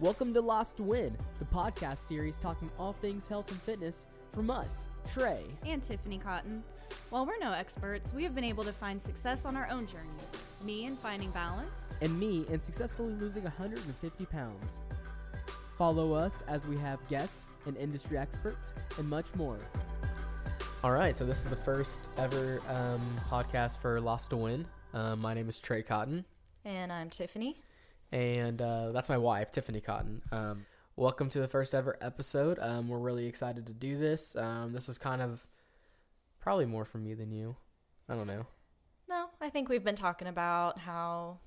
Welcome to Lost to Win, the podcast series talking all things health and fitness from us, Trey. and Tiffany Cotton. While we're no experts, we have been able to find success on our own journeys. Me in finding balance, and me in successfully losing 150 pounds. Follow us as we have guests and industry experts and much more. All right, so this is the first ever um, podcast for Lost to Win. Um, my name is Trey Cotton, and I'm Tiffany. And uh, that's my wife, Tiffany Cotton. Um, welcome to the first ever episode. Um, we're really excited to do this. Um, this is kind of probably more for me than you. I don't know. No, I think we've been talking about how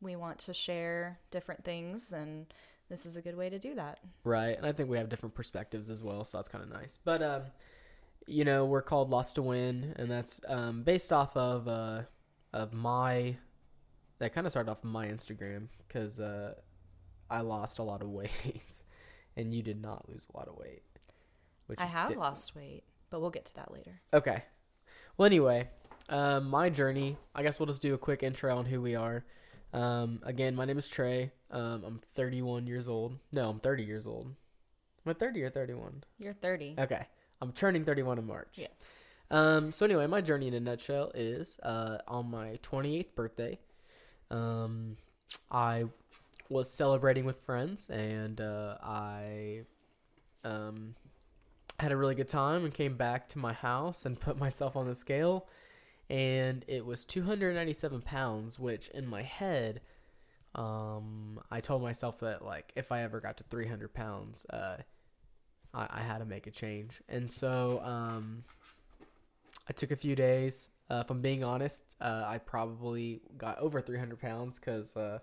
we want to share different things, and this is a good way to do that. Right, and I think we have different perspectives as well, so that's kind of nice. But um, you know, we're called Lost to Win, and that's um, based off of uh, of my. That kind of started off my Instagram because uh, I lost a lot of weight, and you did not lose a lot of weight. Which I have di- lost weight, but we'll get to that later. Okay. Well, anyway, um, my journey. I guess we'll just do a quick intro on who we are. Um, again, my name is Trey. Um, I'm 31 years old. No, I'm 30 years old. Am I 30 or 31? You're 30. Okay. I'm turning 31 in March. Yeah. Um, so anyway, my journey in a nutshell is uh, on my 28th birthday, um, I was celebrating with friends and uh, I um, had a really good time and came back to my house and put myself on the scale and it was 297 pounds, which in my head, um, I told myself that like if I ever got to 300 pounds, uh, I, I had to make a change. And so um, I took a few days. Uh, if I'm being honest, uh, I probably got over 300 pounds because uh,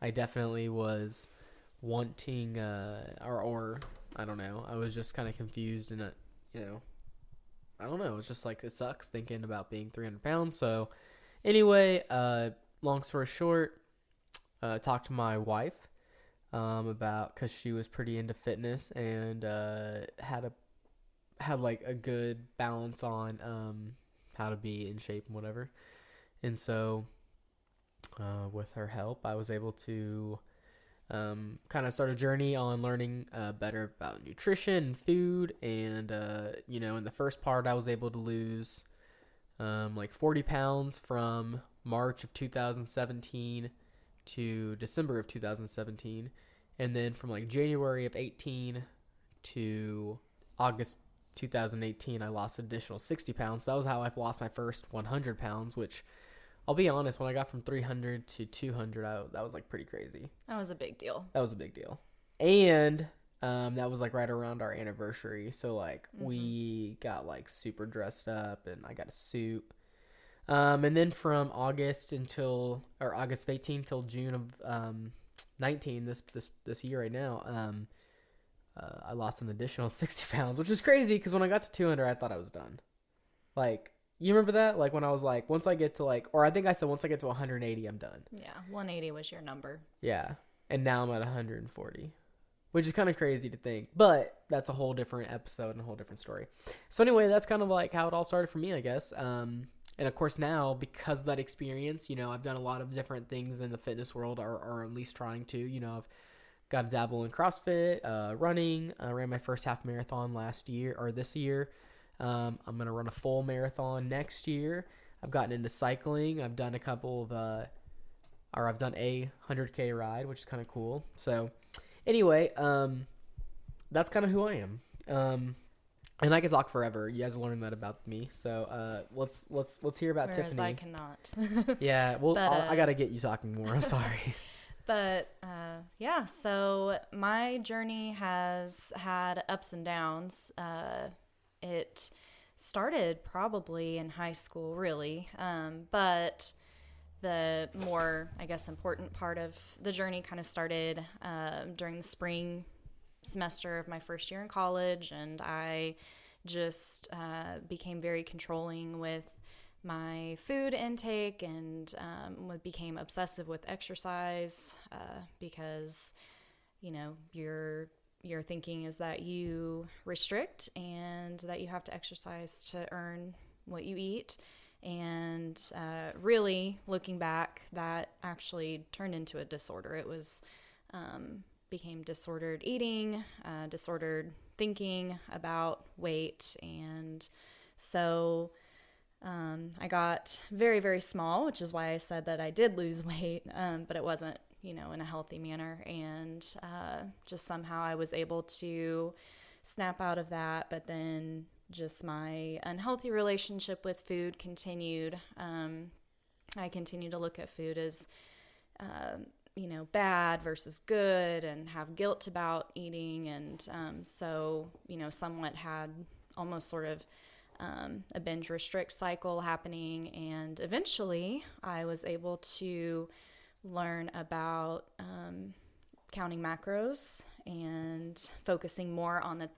I definitely was wanting, uh, or, or I don't know, I was just kind of confused and, uh, you know, I don't know. It's just like it sucks thinking about being 300 pounds. So, anyway, uh, long story short, talked to my wife um, about because she was pretty into fitness and had a had like a good balance on um, how to be in shape and whatever. And so, uh, with her help, I was able to um, kind of start a journey on learning uh, better about nutrition and food. And, uh, you know, in the first part, I was able to lose um, like 40 pounds from March of 2017 to December of 2017. And then from like January of 18 to August 2018, I lost an additional 60 pounds. That was how I've lost my first 100 pounds, which I'll be honest, when I got from 300 to 200, I, that was like pretty crazy. That was a big deal. That was a big deal. And um, that was like right around our anniversary. So like we got like super dressed up and I got a suit. Um, and then from August until or August 18 till June of um, 19 this this this year right now, um, uh, I lost an additional 60 pounds, which is crazy because when I got to 200, I thought I was done. Like you remember that? Like when I was like, once I get to like, or I think I said once I get to 180, I'm done. Yeah, 180 was your number. Yeah. And now I'm at 140, which is kind of crazy to think, but that's a whole different episode and a whole different story. So anyway, that's kind of like how it all started for me, I guess. Um, and of course now because of that experience, you know, I've done a lot of different things in the fitness world, or, or at least trying to. You know, I've got to dabble in CrossFit, uh, running. I ran my first half marathon last year or this year. Um, I'm gonna run a full marathon next year. I've gotten into cycling. I've done a couple of, uh, or I've done a 100k ride, which is kind of cool. So, anyway, um, that's kind of who I am. Um, and I can talk forever. You guys learned that about me. So uh, let's let's let's hear about Whereas Tiffany. I cannot. yeah, well, But, uh, I gotta get you talking more. I'm sorry. But uh, yeah, so my journey has had ups and downs. Uh, it started probably in high school, really, um, but the more, I guess, important part of the journey kind of started um during the spring semester of my first year in college, and I just uh, became very controlling with my food intake and um, became obsessive with exercise uh, because you know your your thinking is that you restrict and that you have to exercise to earn what you eat and uh, really looking back that actually turned into a disorder it was um, became disordered eating, uh, disordered thinking about weight. And so um, I got very, very small, which is why I said that I did lose weight, um, but it wasn't, you know, in a healthy manner. And uh, just somehow I was able to snap out of that. But then just my unhealthy relationship with food continued. Um, I continued to look at food as, uh, you know, bad versus good and have guilt about eating. And um, so, you know, somewhat had almost sort of um, a binge restrict cycle happening. And eventually I was able to learn about um, counting macros and focusing more on the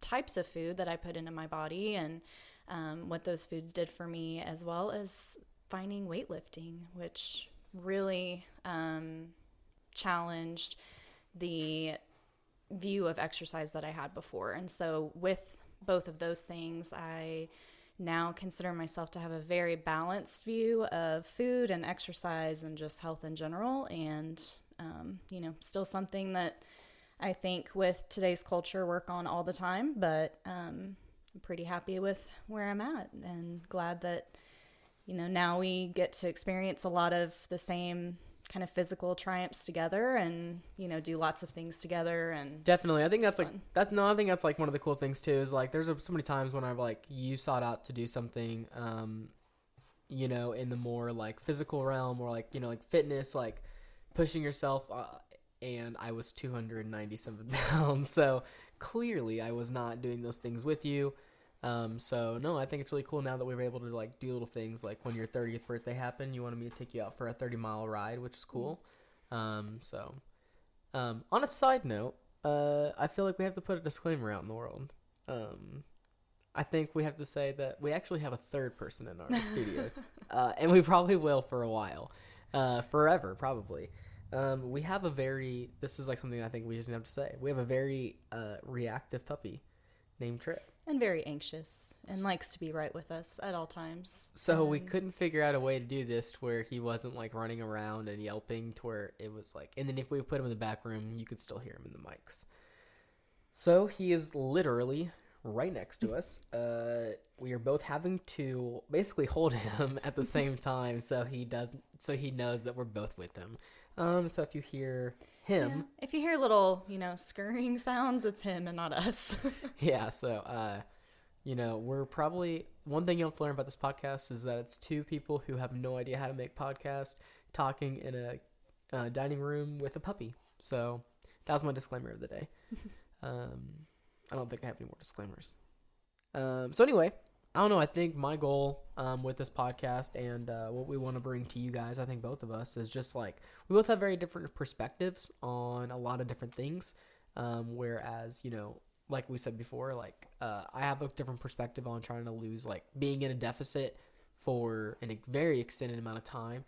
types of food that I put into my body and um, what those foods did for me, as well as finding weightlifting, which really um, challenged the view of exercise that I had before. And so, with both of those things, I now consider myself to have a very balanced view of food and exercise and just health in general. And, um, you know, still something that I think with today's culture work on all the time, but um, I'm pretty happy with where I'm at and glad that, you know, now we get to experience a lot of the same kind of physical triumphs together and you know do lots of things together and definitely. I think that's like fun. that's no i think that's like one of the cool things too is like there's a, so many times when i've like you sought out to do something um you know in the more like physical realm or like you know like fitness like pushing yourself uh, and i was 297 pounds. So clearly i was not doing those things with you um, so no, I think it's really cool now that we were able to like do little things like when your 30th birthday happened, you wanted me to take you out for a 30 mile ride, which is cool. Um, so, um, on a side note, uh, I feel like we have to put a disclaimer out in the world. Um, I think we have to say that we actually have a third person in our studio, uh, and we probably will for a while, uh, forever probably. Um, we have a very. This is like something I think we just have to say. We have a very uh, reactive puppy named Trip. And very anxious and likes to be right with us at all times. So we couldn't figure out a way to do this to where he wasn't like running around and yelping to where it was like and then if we put him in the back room you could still hear him in the mics. So he is literally right next to us. Uh we are both having to basically hold him at the same time so he doesn't so he knows that we're both with him. Um so if you hear him Yeah. If you hear little, you know, scurrying sounds, it's him and not us. yeah, so uh you know, we're probably one thing you'll have to learn about this podcast is that it's two people who have no idea how to make podcast talking in a uh, dining room with a puppy. So that was my disclaimer of the day. um, I don't think I have any more disclaimers. Um, so anyway, I don't know. I think my goal um, with this podcast and uh, what we want to bring to you guys, I think both of us, is just like we both have very different perspectives on a lot of different things. Um, whereas, you know, like we said before, like uh, I have a different perspective on trying to lose, like being in a deficit for a very extended amount of time.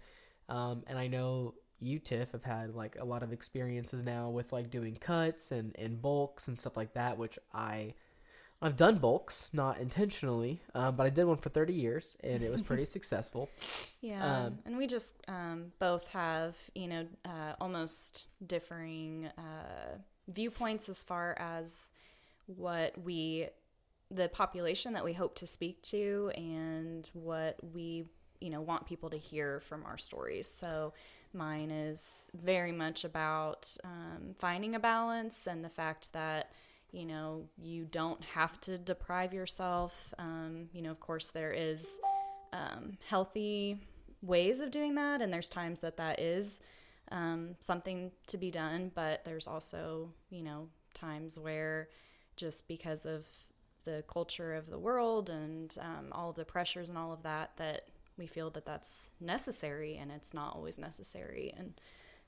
Um, and I know you, Tiff, have had like a lot of experiences now with like doing cuts and, and bulks and stuff like that, which I I've done bulks, not intentionally, um, but I did one for 30 years and it was pretty successful. Yeah, Um, and we just um, both have you know uh, almost differing uh, viewpoints as far as what we, the population that we hope to speak to, and what we you know want people to hear from our stories. So mine is very much about um, finding a balance and the fact that you know you don't have to deprive yourself. Um, you know, of course, there is um, healthy ways of doing that, and there's times that that is um, something to be done, but there's also, you know, times where just because of the culture of the world and um, all of the pressures and all of that, that we feel that that's necessary, and it's not always necessary. And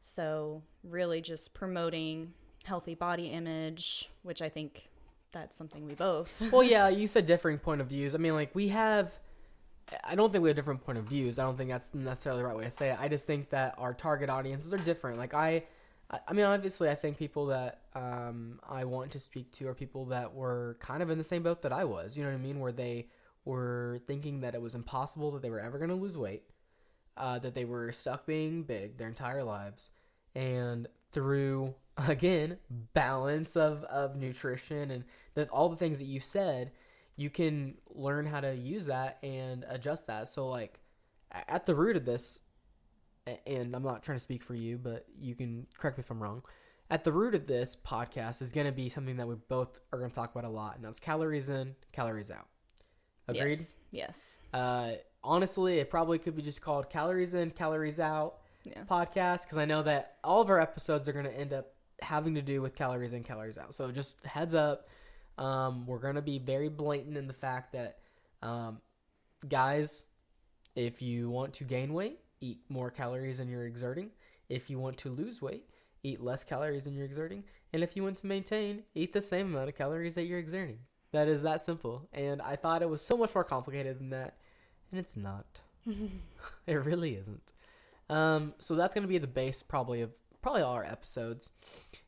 so, really, just promoting healthy body image, which I think that's something we both. well, yeah, you said differing point of views. I mean, like we have. I don't think we have different point of views. I don't think that's necessarily the right way to say it. I just think that our target audiences are different. Like I, I mean, obviously, I think people that um, I want to speak to are people that were kind of in the same boat that I was. You know what I mean? Where they were thinking that it was impossible that they were ever going to lose weight, uh, that they were stuck being big their entire lives, and through again balance of of nutrition and the, all the things that you said you can learn how to use that and adjust that so like at the root of this and i'm not trying to speak for you but you can correct me if i'm wrong at the root of this podcast is going to be something that we both are going to talk about a lot and that's calories in calories out agreed Yes. Yes. uh, honestly it probably could be just called calories in calories out Yeah. podcast because I know that all of our episodes are going to end up having to do with calories in, calories out. So just heads up, um, we're going to be very blatant in the fact that, um, guys, if you want to gain weight, eat more calories than you're exerting. If you want to lose weight, eat less calories than you're exerting. And if you want to maintain, eat the same amount of calories that you're exerting. That is that simple. And I thought it was so much more complicated than that. And it's not. it really isn't. Um, so that's going to be the base probably of probably all our episodes.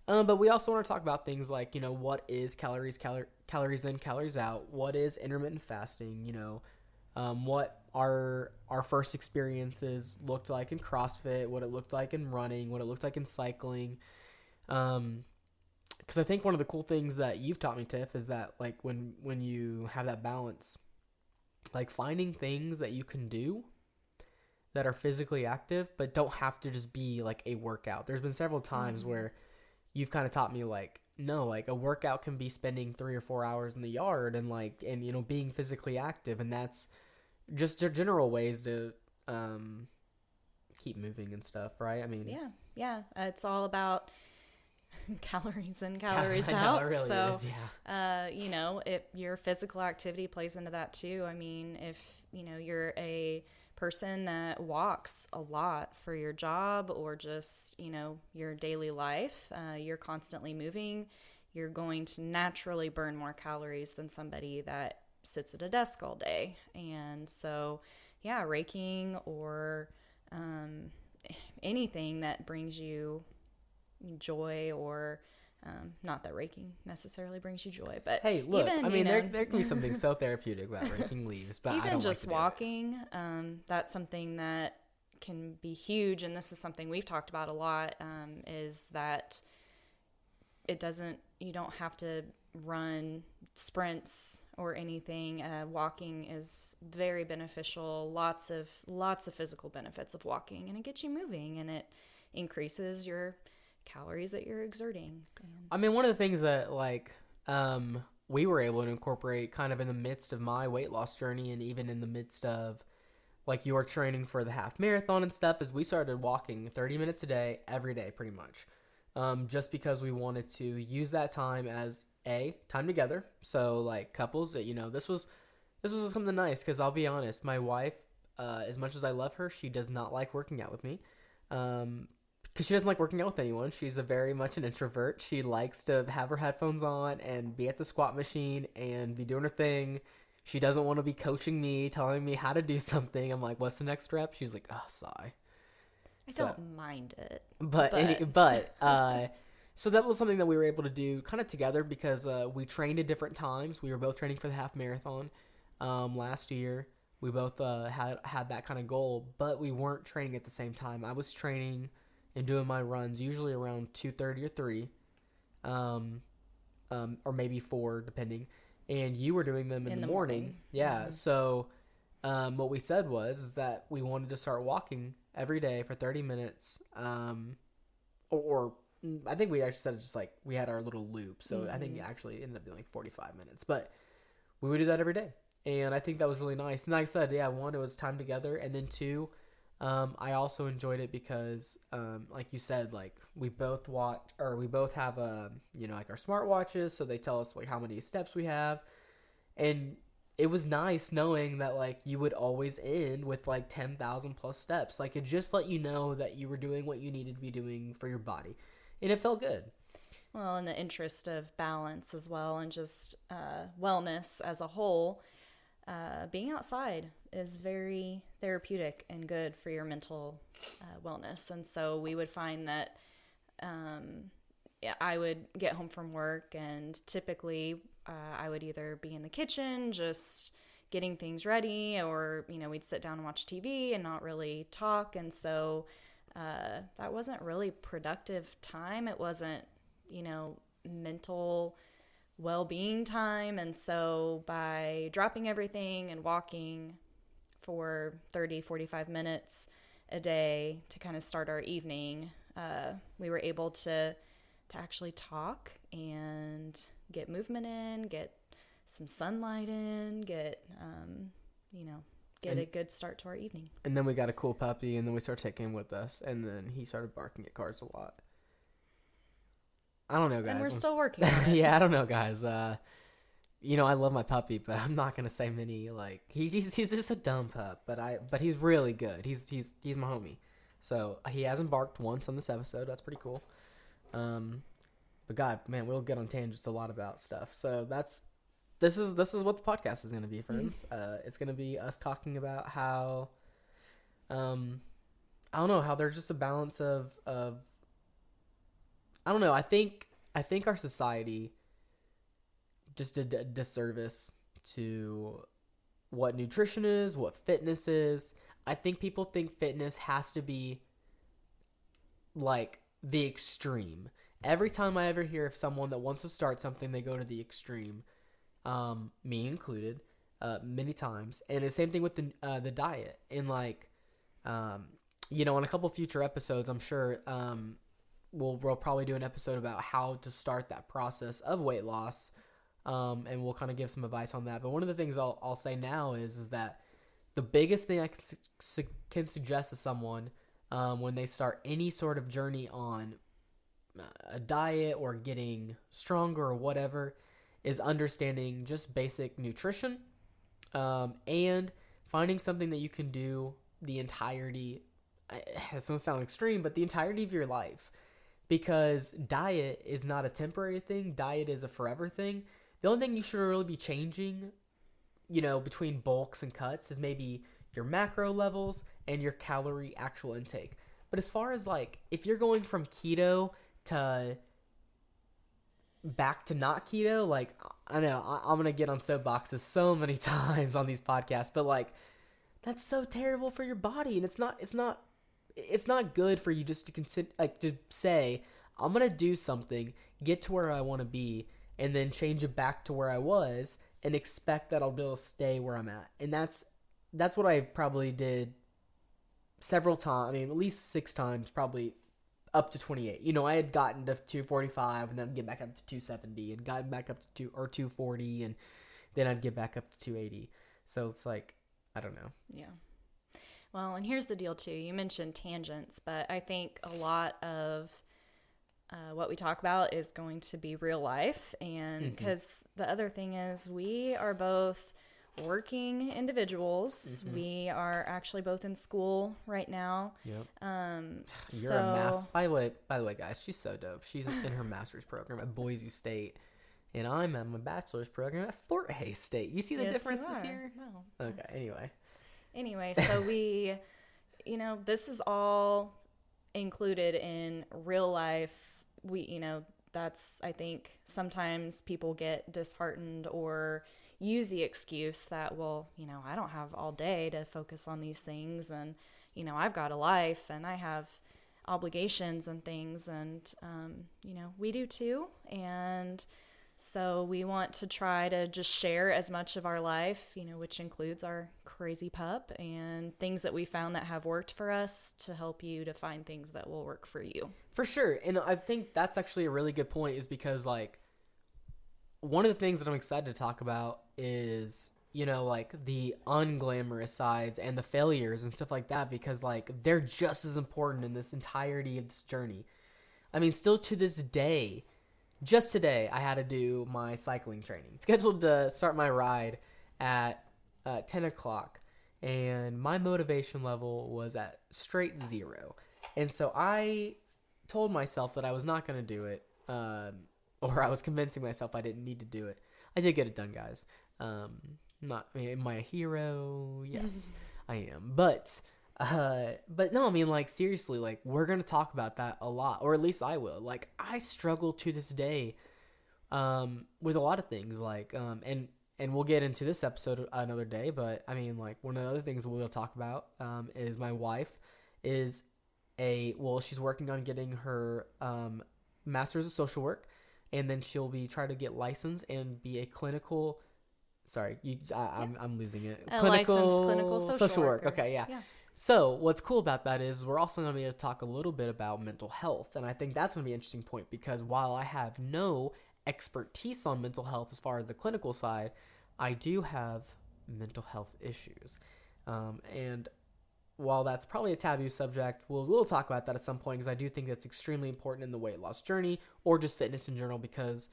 Um, but we also want to talk about things like, you know, what is calories, cal- calories in, calories out? What is intermittent fasting? You know, um, what our our first experiences looked like in CrossFit, what it looked like in running, what it looked like in cycling. Um, because I think one of the cool things that you've taught me, Tiff, is that like when when you have that balance, like finding things that you can do that are physically active but don't have to just be like a workout. There's been several times Mhm. where you've kind of taught me like no, like a workout can be spending 3 or 4 hours in the yard and like and you know being physically active and that's just general ways to um keep moving and stuff, right? I mean, Yeah. Yeah. Uh, It's all about calories in, cal- calories know, out. it really so, is, yeah. uh, you know, if your physical activity plays into that too. I mean, if you know you're a person that walks a lot for your job or just you know your daily life, uh, you're constantly moving. You're going to naturally burn more calories than somebody that sits at a desk all day. And so, yeah, raking or um, anything that brings you joy or um, not that raking necessarily brings you joy, but Hey, look, even, I mean, there, know- there can be something so therapeutic about raking leaves, but I even don't just like to do it. walking, um, that's something that can be huge. And this is something we've talked about a lot um, is that it doesn't, you don't have to run sprints or anything. Uh, walking is very beneficial. Lots of, lots of physical benefits of walking and it gets you moving and it increases your calories that you're exerting. And I mean, one of the things that like um, we were able to incorporate kind of in the midst of my weight loss journey, and even in the midst of like your training for the half marathon and stuff, is we started walking 30 minutes a day every day, pretty much, um, just because we wanted to use that time as a time together. So like couples, that you know, this was this was something nice because I'll be honest, my wife, uh, as much as I love her, she does not like working out with me. Um, because she doesn't like working out with anyone. She's a very much an introvert. She likes to have her headphones on and be at the squat machine and be doing her thing. She doesn't want to be coaching me, telling me how to do something. I'm like, "What's the next rep?" She's like, "Oh, sigh." I So- don't mind it. But But- any, but uh, so that was something that we were able to do kind of together because uh, we trained at different times. We were both training for the half marathon um, last year. We both uh, had had that kind of goal, but we weren't training at the same time. I was training and doing my runs usually around two thirty or three, um, um, or maybe four, depending. And you were doing them in, the, morning. Yeah. Mhm. So um, what we said was is that we wanted to start walking every day for 30 minutes um, or, or mm, i think we actually said just like we had our little loop so i think it Mhm. actually ended up being like 45 minutes but we would do that every day and i think that was really nice and like i said yeah one it was time together and then two um, i also enjoyed it because um, like you said like we both watch or we both have uh, you know like our smartwatches so they tell us like how many steps we have and it was nice knowing that like you would always end with like 10,000 plus steps. Like it just let you know that you were doing what you needed to be doing for your body. And it felt good. Well, in the interest of balance as well, and just uh, wellness as a whole, uh, being outside is very therapeutic and good for your mental uh, wellness. And so we would find that um, I would get home from work, and typically uh, I would either be in the kitchen just getting things ready, or you know we'd sit down and watch TV and not really talk. And so uh, that wasn't really productive time. It wasn't you know, mental well being time. And so by dropping everything and walking for 30, 45 minutes a day to kind of start our evening, uh, we were able to to actually talk and get movement in, get some sunlight in, get um, you know, get And- a good start to our evening. And then we got a cool puppy, and then we started taking him with us, and then he started barking at cars a lot. I don't know, guys. and we're I'm still working on it. yeah, I don't know, guys. Uh, you know, I love my puppy, but I'm not gonna say many. Like he's he's, he's just a dumb pup, but I but he's really good. He's he's he's my homie. So he hasn't barked once on this episode. That's pretty cool. Um, but God, man, we'll get on tangents a lot about stuff. So that's this is this is what the podcast is gonna be, friends. Uh, it's gonna be us talking about how, um, I don't know how there's just a balance of of. I don't know. I think I think our society just a disservice to what nutrition is, what fitness is. I think people think fitness has to be like the extreme. Every time I ever hear of someone that wants to start something, they go to the extreme, um, me included, uh, many times. And the same thing with the uh, the diet. And like, um, you know, in a couple future episodes, I'm sure um, we'll we'll probably do an episode about how to start that process of weight loss, um, and we'll kind of give some advice on that. But one of the things I'll I'll say now is is that the biggest thing I can, su- can suggest to someone um, when they start any sort of journey on uh, a diet or getting stronger or whatever is understanding just basic nutrition um, and finding something that you can do the entirety. It's gonna sound extreme, but the entirety of your life because diet is not a temporary thing. Diet is a forever thing. The only thing you should really be changing, you know, between bulks and cuts is maybe your macro levels and your calorie actual intake. But as far as like if you're going from keto to back to not keto, like I know I, I'm gonna get on soapboxes so many times on these podcasts, but like that's so terrible for your body, and it's not it's not it's not good for you just to consider like to say I'm gonna do something, get to where I want to be, and then change it back to where I was, and expect that I'll be able to stay where I'm at, and that's that's what I probably did several times. I mean, at least six times, probably up to 28. You know, I had gotten to 245 and then I'd get back up to 270 and gotten back up to two or 240 and then I'd get back up to 280. So it's like, I don't know. Yeah. Well, and here's the deal too. You mentioned tangents, but I think a lot of uh, what we talk about is going to be real life, and because the other thing is, we are both working individuals. We are actually both in school right now. Yep. Um, You're so a master. By the way, by the way, guys, she's so dope. She's in her master's program at Boise State, and I'm at my bachelor's program at Fort Hays State. You see the Yes, differences here? No. Okay. Anyway, Anyway, so we, you know, this is all included in real life. We, you know, that's, I think, sometimes people get disheartened or use the excuse that, well, you know, I don't have all day to focus on these things. And, you know, I've got a life and I have obligations and things. And, um, you know, we do too. And, so we want to try to just share as much of our life, you know, which includes our crazy pup and things that we found that have worked for us to help you to find things that will work for you. For sure. And I think that's actually a really good point is because like one of the things that I'm excited to talk about is, you know, like the unglamorous sides and the failures and stuff like that because like they're just as important in this entirety of this journey. I mean, still to this day, just today I had to do my cycling training. Scheduled to start my ride at uh, 10 o'clock, and my motivation level was at straight zero. And so I told myself that I was not going to do it, um, or I was convincing myself I didn't need to do it. I did get it done, guys. Um, not, I mean, am I a hero? Yes, I am. But, uh, but no, I mean, like seriously, like we're gonna talk about that a lot, or at least I will. Like I struggle to this day, um, with a lot of things, like, um, and and we'll get into this episode another day. But I mean, like one of the other things we'll talk about, um, is my wife is a well, she's working on getting her um master's of social work, and then she'll be try to get licensed and be a clinical. Sorry, you, I, I'm I'm losing it. A licensed clinical social work. Okay, yeah. Yeah. So what's cool about that is we're also going to be able to talk a little bit about mental health, and I think that's going to be an interesting point because while I have no expertise on mental health as far as the clinical side, I do have mental health issues, um, and while that's probably a taboo subject, we'll we'll talk about that at some point because I do think that's extremely important in the weight loss journey or just fitness in general because.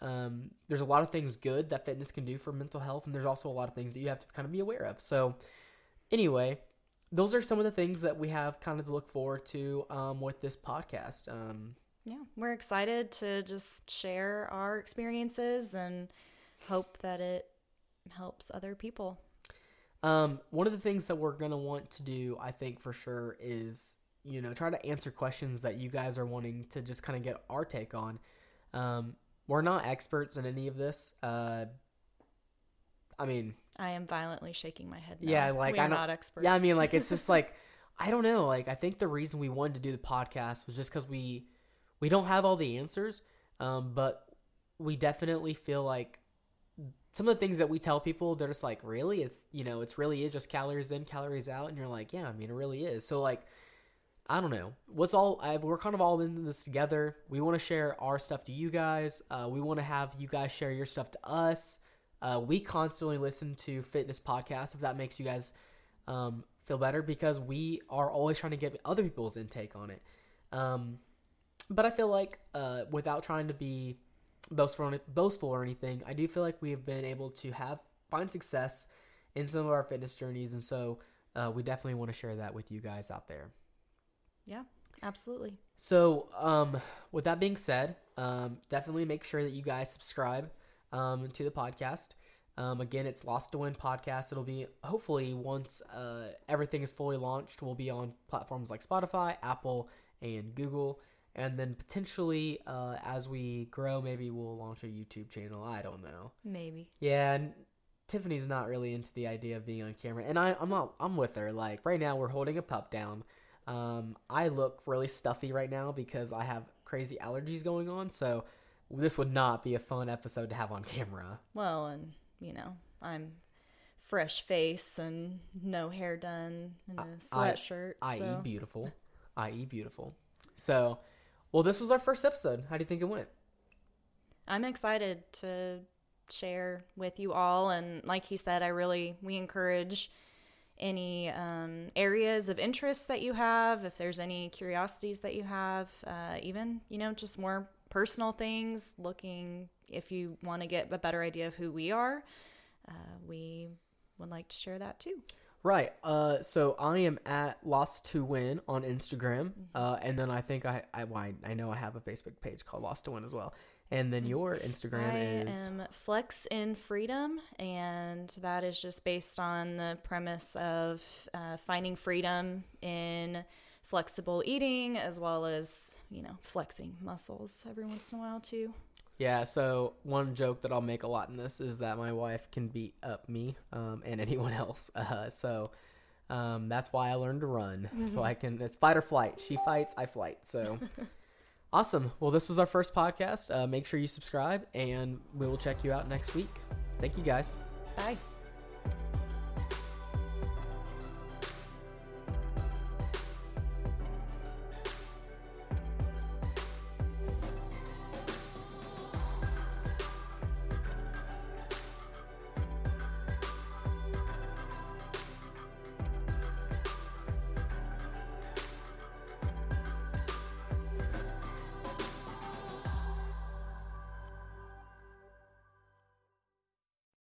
Um, there's a lot of things good that fitness can do for mental health, and there's also a lot of things that you have to kind of be aware of. So, anyway, those are some of the things that we have kind of to look forward to um, with this podcast. Um, Yeah, we're excited to just share our experiences and hope that it helps other people. um, one of the things that we're gonna want to do, I think for sure, is you know try to answer questions that you guys are wanting to just kind of get our take on. Um, we're not experts in any of this. Uh, I mean, I am violently shaking my head. No. Yeah, like, I are don't- not experts. Yeah, I mean, like it's just like I don't know. Like I think the reason we wanted to do the podcast was just because we we don't have all the answers, um, but we definitely feel like some of the things that we tell people, they're just like, really, it's you know, it's really is just calories in, calories out, and you're like, yeah, I mean, it really is. So like. I don't know. What's all? I, we're kind of all in this together. We want to share our stuff to you guys. Uh, we want to have you guys share your stuff to us. Uh, we constantly listen to fitness podcasts if that makes you guys um, feel better because we are always trying to get other people's intake on it. Um, but I feel like uh, without trying to be boastful, or- boastful or anything, I do feel like we have been able to have find success in some of our fitness journeys, and so uh, we definitely want to share that with you guys out there. Yeah, absolutely. So, um, with that being said, um, definitely make sure that you guys subscribe um, to the podcast. Um, again, it's Lost to Win podcast. It'll be hopefully once uh, everything is fully launched, we'll be on platforms like Spotify, Apple, and Google. And then potentially, uh, as we grow, maybe we'll launch a YouTube channel. I don't know. Maybe. Yeah, and Tiffany's not really into the idea of being on camera, and I, I'm not. I'm with her. Like right now, we're holding a pup down. Um, I look really stuffy right now because I have crazy allergies going on. So this would not be a fun episode to have on camera. Well, and you know, I'm fresh face and no hair done in a sweatshirt. I.e., so beautiful. I.e., beautiful. So, well, this was our first episode. How do you think it went? I'm excited to share with you all. And like he said, I really we encourage any um, areas of interest that you have, if there's any curiosities that you have, uh, even you know just more personal things. Looking if you want to get a better idea of who we are, uh, we would like to share that too. Right. Uh, so I am at Lost to Win on Instagram, uh, and then I think I I, well, I I know I have a Facebook page called Lost to Win as well. And then your Instagram I is am Flex in Freedom, and that is just based on the premise of uh, finding freedom in flexible eating as well as, you know, flexing muscles every once in a while too. Yeah. So one joke that I'll make a lot in this is that my wife can beat up me um, and anyone else. Uh, so um, that's why I learned to run. So I can. It's fight or flight. She fights, I flight. So. Awesome. Well, this was our first podcast. Uh, make sure you subscribe, and we will check you out next week. Thank you, guys. Bye.